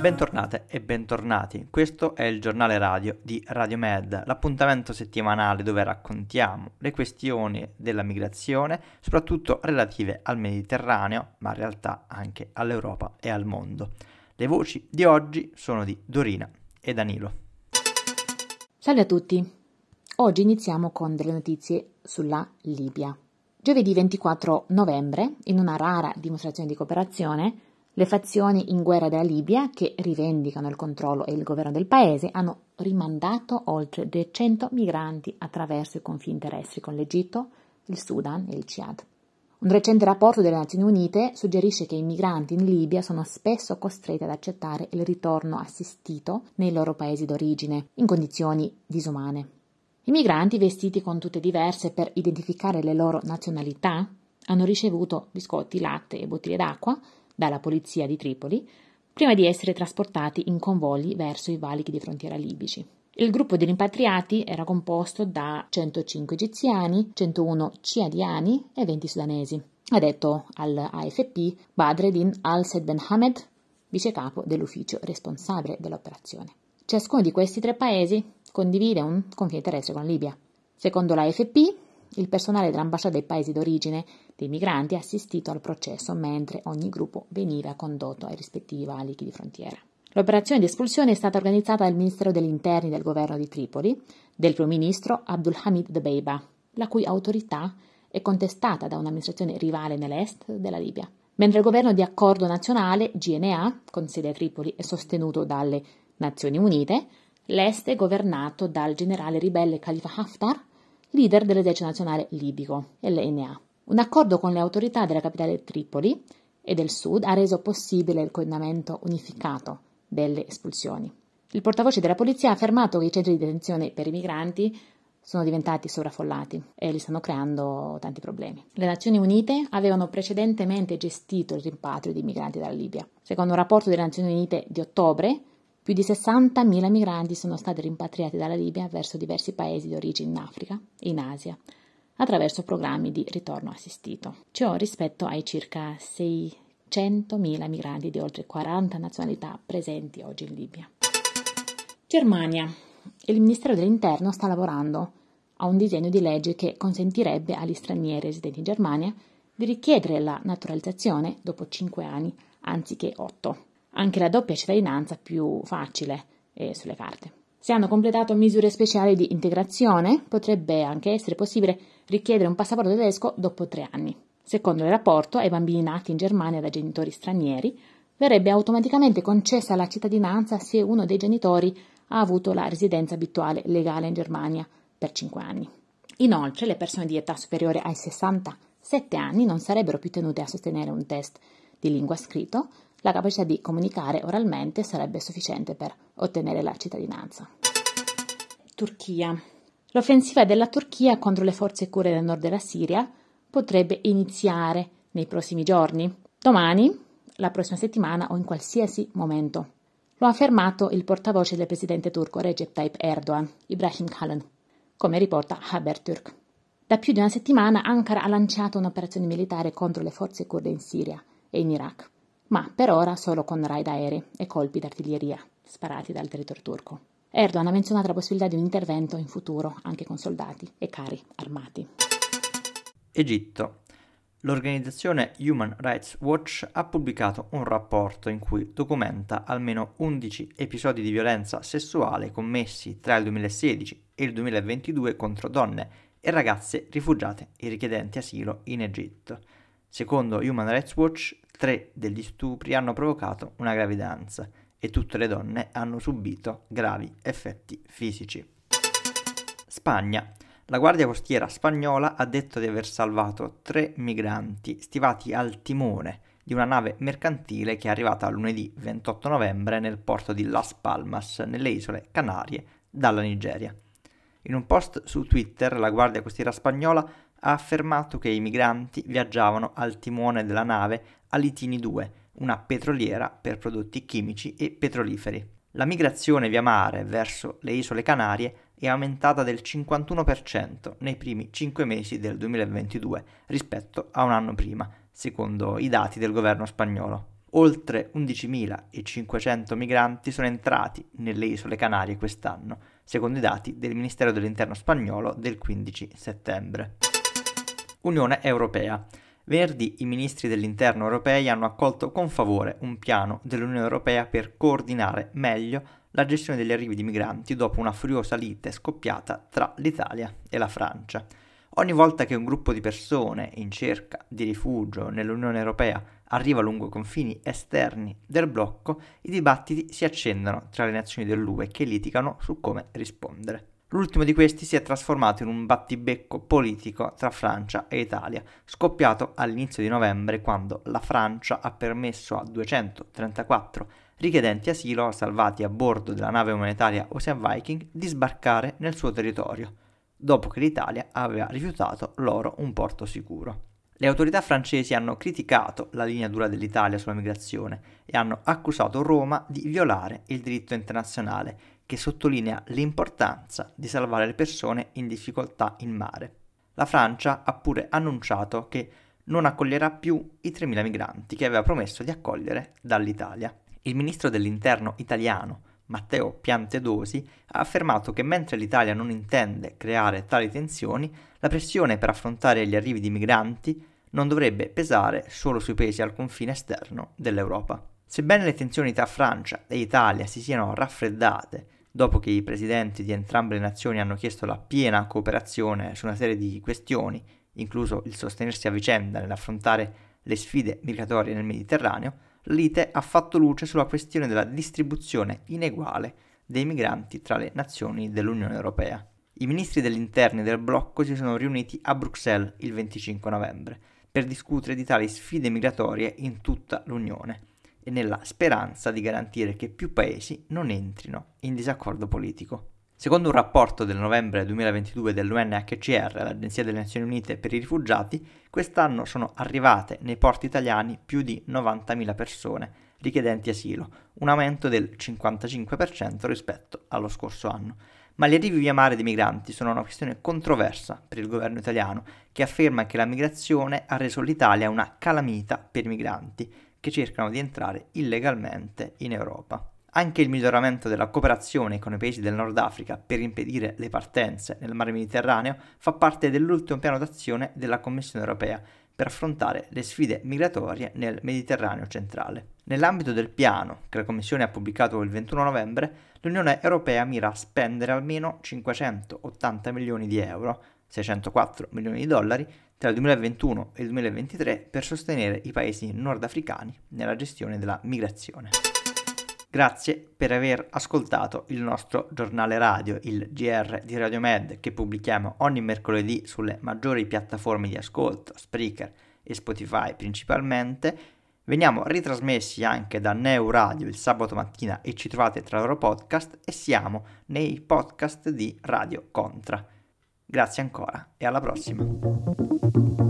Bentornate e bentornati, questo è il giornale radio di Radio Med, l'appuntamento settimanale dove raccontiamo le questioni della migrazione, soprattutto relative al Mediterraneo, ma in realtà anche all'Europa e al mondo. Le voci di oggi sono di Dorina e Danilo. Salve a tutti, oggi iniziamo con delle notizie sulla Libia. Giovedì 24 novembre, in una rara dimostrazione di cooperazione, le fazioni in guerra della Libia, che rivendicano il controllo e il governo del paese, hanno rimandato oltre 200 migranti attraverso i confini terrestri con l'Egitto, il Sudan e il Ciad. Un recente rapporto delle Nazioni Unite suggerisce che i migranti in Libia sono spesso costretti ad accettare il ritorno assistito nei loro paesi d'origine, in condizioni disumane. I migranti, vestiti con tute diverse per identificare le loro nazionalità, hanno ricevuto biscotti, latte e bottiglie d'acqua dalla polizia di Tripoli prima di essere trasportati in convogli verso i valichi di frontiera libici. Il gruppo di rimpatriati era composto da 105 egiziani, 101 ciadiani e 20 sudanesi. Ha detto all'AFP Badreddin al-Said Ben Hamed, vice capo dell'ufficio responsabile dell'operazione. Ciascuno di questi tre paesi condivide un confine terrestre con Libia. Secondo l'AFP, il personale dell'ambasciata dei paesi d'origine dei migranti ha assistito al processo mentre ogni gruppo veniva condotto ai rispettivi valichi di frontiera. L'operazione di espulsione è stata organizzata dal Ministero degli Interni del governo di Tripoli, del primo ministro Abdulhamid Dbeiba, la cui autorità è contestata da un'amministrazione rivale nell'est della Libia. Mentre il governo di accordo nazionale, GNA, con sede a Tripoli e sostenuto dalle Nazioni Unite, l'est è governato dal generale ribelle Khalifa Haftar, leader dell'esercito nazionale libico, LNA. Un accordo con le autorità della capitale Tripoli e del sud ha reso possibile il coordinamento unificato delle espulsioni. Il portavoce della polizia ha affermato che i centri di detenzione per i migranti sono diventati sovraffollati e li stanno creando tanti problemi. Le Nazioni Unite avevano precedentemente gestito il rimpatrio dei migranti dalla Libia. Secondo un rapporto delle Nazioni Unite di ottobre, più di 60.000 migranti sono stati rimpatriati dalla Libia verso diversi paesi di origine in Africa e in Asia, attraverso programmi di ritorno assistito. Ciò rispetto ai circa 600.000 migranti di oltre 40 nazionalità presenti oggi in Libia. Germania. Il Ministero dell'Interno sta lavorando a un disegno di legge che consentirebbe agli stranieri residenti in Germania di richiedere la naturalizzazione dopo 5 anni anziché 8. Anche la doppia cittadinanza più facile eh, sulle carte. Se hanno completato misure speciali di integrazione, potrebbe anche essere possibile richiedere un passaporto tedesco dopo tre anni. Secondo il rapporto, ai bambini nati in Germania da genitori stranieri verrebbe automaticamente concessa la cittadinanza se uno dei genitori ha avuto la residenza abituale legale in Germania per cinque anni. Inoltre, le persone di età superiore ai 67 anni non sarebbero più tenute a sostenere un test di lingua scritto, la capacità di comunicare oralmente sarebbe sufficiente per ottenere la cittadinanza. Turchia. L'offensiva della Turchia contro le forze cure del nord della Siria potrebbe iniziare nei prossimi giorni, domani, la prossima settimana o in qualsiasi momento. Lo ha affermato il portavoce del presidente turco Recep Tayyip Erdogan, Ibrahim Kalin, come riporta Haberturk. Da più di una settimana Ankara ha lanciato un'operazione militare contro le forze kurde in Siria e in Iraq ma per ora solo con raid aerei e colpi d'artiglieria sparati dal territorio turco. Erdogan ha menzionato la possibilità di un intervento in futuro anche con soldati e carri armati. Egitto. L'organizzazione Human Rights Watch ha pubblicato un rapporto in cui documenta almeno 11 episodi di violenza sessuale commessi tra il 2016 e il 2022 contro donne e ragazze rifugiate e richiedenti asilo in Egitto. Secondo Human Rights Watch, tre degli stupri hanno provocato una gravidanza e tutte le donne hanno subito gravi effetti fisici. Spagna. La Guardia Costiera spagnola ha detto di aver salvato tre migranti stivati al timone di una nave mercantile che è arrivata lunedì 28 novembre nel porto di Las Palmas, nelle isole Canarie, dalla Nigeria. In un post su Twitter la Guardia Costiera spagnola ha affermato che i migranti viaggiavano al timone della nave Alitini 2, una petroliera per prodotti chimici e petroliferi. La migrazione via mare verso le isole Canarie è aumentata del 51% nei primi 5 mesi del 2022 rispetto a un anno prima, secondo i dati del governo spagnolo. Oltre 11.500 migranti sono entrati nelle isole Canarie quest'anno, secondo i dati del Ministero dell'Interno spagnolo del 15 settembre. Unione Europea. Venerdì i ministri dell'interno europei hanno accolto con favore un piano dell'Unione Europea per coordinare meglio la gestione degli arrivi di migranti dopo una furiosa lite scoppiata tra l'Italia e la Francia. Ogni volta che un gruppo di persone in cerca di rifugio nell'Unione Europea arriva lungo i confini esterni del blocco, i dibattiti si accendono tra le nazioni dell'UE che litigano su come rispondere. L'ultimo di questi si è trasformato in un battibecco politico tra Francia e Italia, scoppiato all'inizio di novembre quando la Francia ha permesso a 234 richiedenti asilo salvati a bordo della nave umanitaria Ocean Viking di sbarcare nel suo territorio, dopo che l'Italia aveva rifiutato loro un porto sicuro. Le autorità francesi hanno criticato la linea dura dell'Italia sulla migrazione e hanno accusato Roma di violare il diritto internazionale che sottolinea l'importanza di salvare le persone in difficoltà in mare. La Francia ha pure annunciato che non accoglierà più i 3.000 migranti che aveva promesso di accogliere dall'Italia. Il ministro dell'interno italiano, Matteo Piantedosi, ha affermato che mentre l'Italia non intende creare tali tensioni, la pressione per affrontare gli arrivi di migranti non dovrebbe pesare solo sui paesi al confine esterno dell'Europa. Sebbene le tensioni tra Francia e Italia si siano raffreddate dopo che i presidenti di entrambe le nazioni hanno chiesto la piena cooperazione su una serie di questioni, incluso il sostenersi a vicenda nell'affrontare le sfide migratorie nel Mediterraneo, l'ITE ha fatto luce sulla questione della distribuzione ineguale dei migranti tra le nazioni dell'Unione Europea. I ministri degli interni del blocco si sono riuniti a Bruxelles il 25 novembre per discutere di tali sfide migratorie in tutta l'Unione e nella speranza di garantire che più paesi non entrino in disaccordo politico. Secondo un rapporto del novembre 2022 dell'UNHCR, l'Agenzia delle Nazioni Unite per i rifugiati, quest'anno sono arrivate nei porti italiani più di 90.000 persone richiedenti asilo, un aumento del 55% rispetto allo scorso anno. Ma gli arrivi via mare di migranti sono una questione controversa per il governo italiano, che afferma che la migrazione ha reso l'Italia una calamita per i migranti, che cercano di entrare illegalmente in Europa. Anche il miglioramento della cooperazione con i paesi del Nord Africa per impedire le partenze nel mare Mediterraneo fa parte dell'ultimo piano d'azione della Commissione europea per affrontare le sfide migratorie nel Mediterraneo centrale. Nell'ambito del piano che la Commissione ha pubblicato il 21 novembre, l'Unione Europea mira a spendere almeno 580 milioni di euro, 604 milioni di dollari, tra il 2021 e il 2023 per sostenere i paesi nordafricani nella gestione della migrazione. Grazie per aver ascoltato il nostro giornale radio, il GR di Radio Med, che pubblichiamo ogni mercoledì sulle maggiori piattaforme di ascolto, Spreaker e Spotify principalmente. Veniamo ritrasmessi anche da Neu Radio il sabato mattina e ci trovate tra loro podcast e siamo nei podcast di Radio Contra. Grazie ancora e alla prossima.